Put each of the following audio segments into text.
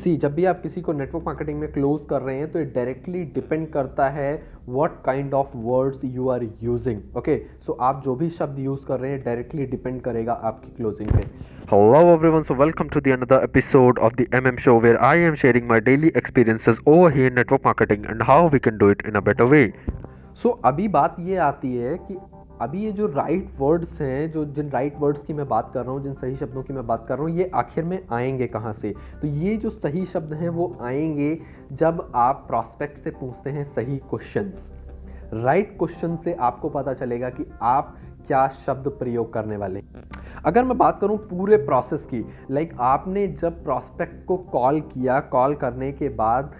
सी जब भी आप किसी को नेटवर्क मार्केटिंग में क्लोज कर रहे हैं तो ये डायरेक्टली डिपेंड करता है what kind of words you are using okay so आप जो भी शब्द यूज़ कर रहे हैं डायरेक्टली डिपेंड करेगा आपकी क्लोजिंग पे। Hello everyone so welcome to the another episode of the MM show where I am sharing my daily experiences over here network marketing and how we can do it in a better way so अभी बात ये आती है कि अभी ये जो right words हैं, जो जिन राइट वर्ड्स की मैं बात कर रहा हूँ, जिन सही शब्दों की मैं बात कर रहा हूँ, ये आखिर में आएँगे कहाँ से? तो ये जो सही शब्द हैं, वो आएँगे जब आप प्रॉस्पेक्ट से पूछते हैं सही क्वेश्चंस राइट क्वेश्चन से आपको पता चलेगा कि आप क्या शब्द प्रयोग करने वाले अगर मैं बात करूँ पूरे प्रोसेस की लाइक आपने जब प्रॉस्पेक्ट को कॉल किया कॉल करने के बाद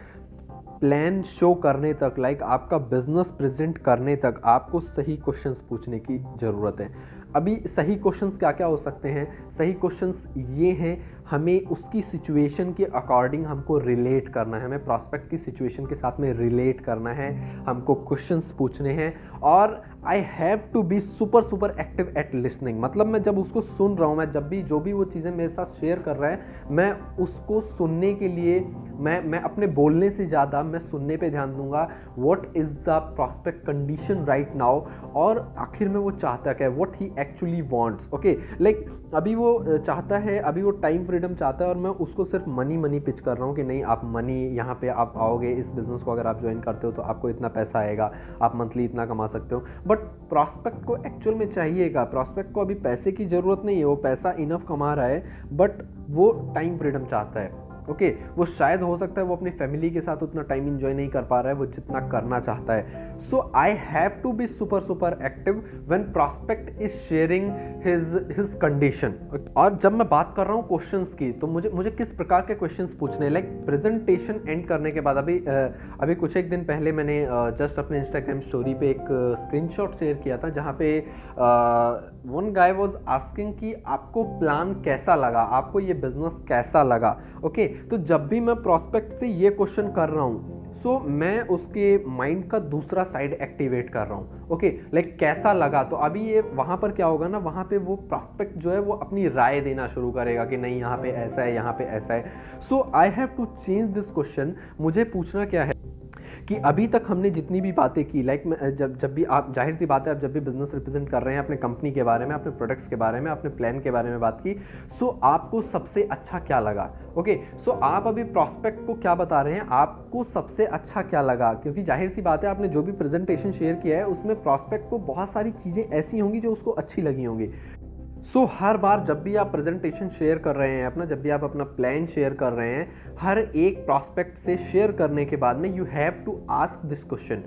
प्लान शो करने तक लाइक आपका बिज़नेस प्रेजेंट करने तक आपको सही क्वेश्चंस पूछने की ज़रूरत है। अभी सही क्वेश्चंस क्या क्या हो सकते हैं? सही क्वेश्चंस ये हैं हमें उसकी सिचुएशन के अकॉर्डिंग हमको रिलेट करना है, हमें प्रॉस्पेक्ट की सिचुएशन के साथ में रिलेट करना है, हमको क्वेश्चंस पूछने हैं और I have to be super super active at listening मतलब मैं जब उसको सुन रहा हूँ, मैं जब भी, जो भी वो चीज़ें मेरे साथ शेयर कर रहा है, मैं उसको सुनने के लिए, मैं मैं अपने बोलने से ज़्यादा मैं सुनने पे ध्यान दूँगा what is the prospect condition right now और आखिर में वो चाहता क्या है? What he actually wants okay like अभी वो चाहता है, अभी वो टाइम फ्रीडम चाहता है और मैं उसको सिर्फ़ मनी मनी पिच कर रहा हूँ कि नहीं, आप मनी यहाँ पे आप आओगे, इस बिज़नेस को अगर आप ज्वाइन करते हो तो आपको इतना पैसा आएगा, आप मंथली इतना कमा सकते हो। बट प्रॉस्पेक्ट को एक्चुअल में चाहिएगा। प्रॉस्पेक्ट को अभी पैसे की ज़रूरत नहीं है, वो पैसा इनफ कमा रहा है बट वो टाइम फ्रीडम चाहता है। ओके वो शायद हो सकता है वो अपनी फैमिली के साथ उतना टाइम इंजॉय नहीं कर पा रहा है वो जितना करना चाहता है। So I have to be super super active when prospect is sharing his his condition और जब मैं बात कर रहा हूँ क्वेश्चंस की तो मुझे मुझे किस प्रकार के क्वेश्चंस पूछने लाइक प्रेजेंटेशन एंड करने के बाद अभी अभी कुछ एक दिन पहले मैंने जस्ट अपने इंस्टाग्राम स्टोरी पे एक स्क्रीनशॉट शेयर किया था जहाँ पे वन गाय वॉज़ आस्किंग कि आपको प्लान कैसा लगा? आपको ये बिज़नेस कैसा लगा? ओके okay, तो जब भी मैं प्रॉस्पेक्ट से ये क्वेश्चन कर रहा हूँ सो so, मैं उसके माइंड का दूसरा साइड एक्टिवेट कर रहा हूँ। ओके लाइक कैसा लगा? तो अभी ये वहाँ पर क्या होगा ना वहाँ पे वो प्रॉस्पेक्ट जो है वो अपनी राय देना शुरू करेगा कि नहीं यहाँ पे ऐसा है यहाँ पे ऐसा है। So I have to change this question मुझे पूछना क्या है? कि अभी तक हमने जितनी भी बातें की लाइक like जब जब भी आप ज़ाहिर सी बात है आप जब भी बिज़नेस रिप्रेजेंट कर रहे हैं अपने कंपनी के बारे में अपने प्रोडक्ट्स के बारे में अपने प्लान के बारे में बात की सो so, आपको सबसे अच्छा क्या लगा? ओके okay, सो so, आप अभी प्रॉस्पेक्ट को क्या बता रहे हैं? आपको सबसे अच्छा क्या लगा? क्योंकि ज़ाहिर सी बात है आपने जो भी प्रेजेंटेशन शेयर किया है उसमें प्रॉस्पेक्ट को बहुत सारी चीज़ें ऐसी होंगी जो उसको अच्छी लगी होंगी। सो so, हर बार जब भी आप प्रेजेंटेशन शेयर कर रहे हैं अपना जब भी आप अपना प्लान शेयर कर रहे हैं हर एक प्रॉस्पेक्ट से शेयर करने के बाद में you have to ask this question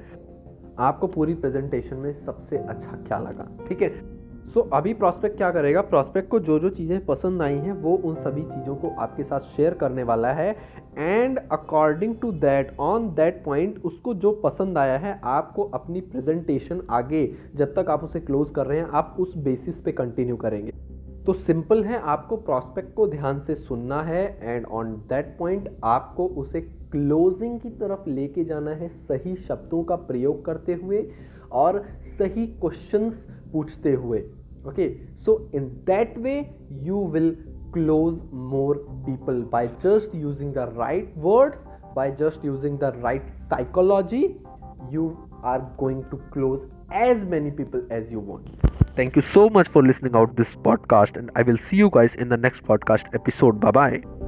आपको पूरी प्रेजेंटेशन में सबसे अच्छा क्या लगा? ठीक है? सो so, अभी प्रॉस्पेक्ट क्या करेगा? प्रॉस्पेक्ट को जो जो चीज़ें पसंद आई हैं वो उन सभी चीज़ों को आपके साथ शेयर करने वाला है। And according to that on that point उसको जो पसंद आया है आपको अपनी प्रेजेंटेशन आगे जब तक आप उसे क्लोज कर रहे हैं आप उस बेसिस पे कंटिन्यू करेंगे। तो सिंपल है आपको प्रॉस्पेक्ट को ध्यान से सुनना है। एंड ऑन दैट पॉइंट आपको उसे क्लोजिंग की तरफ़ लेके जाना है सही शब्दों का प्रयोग करते हुए। और सही क्वेश्चन पूछते हुए okay so in that way you will close more people by just using the right words by just using the right psychology you are going to close as many people as you want thank you so much for listening out this podcast and I will see you guys in the next podcast episode bye bye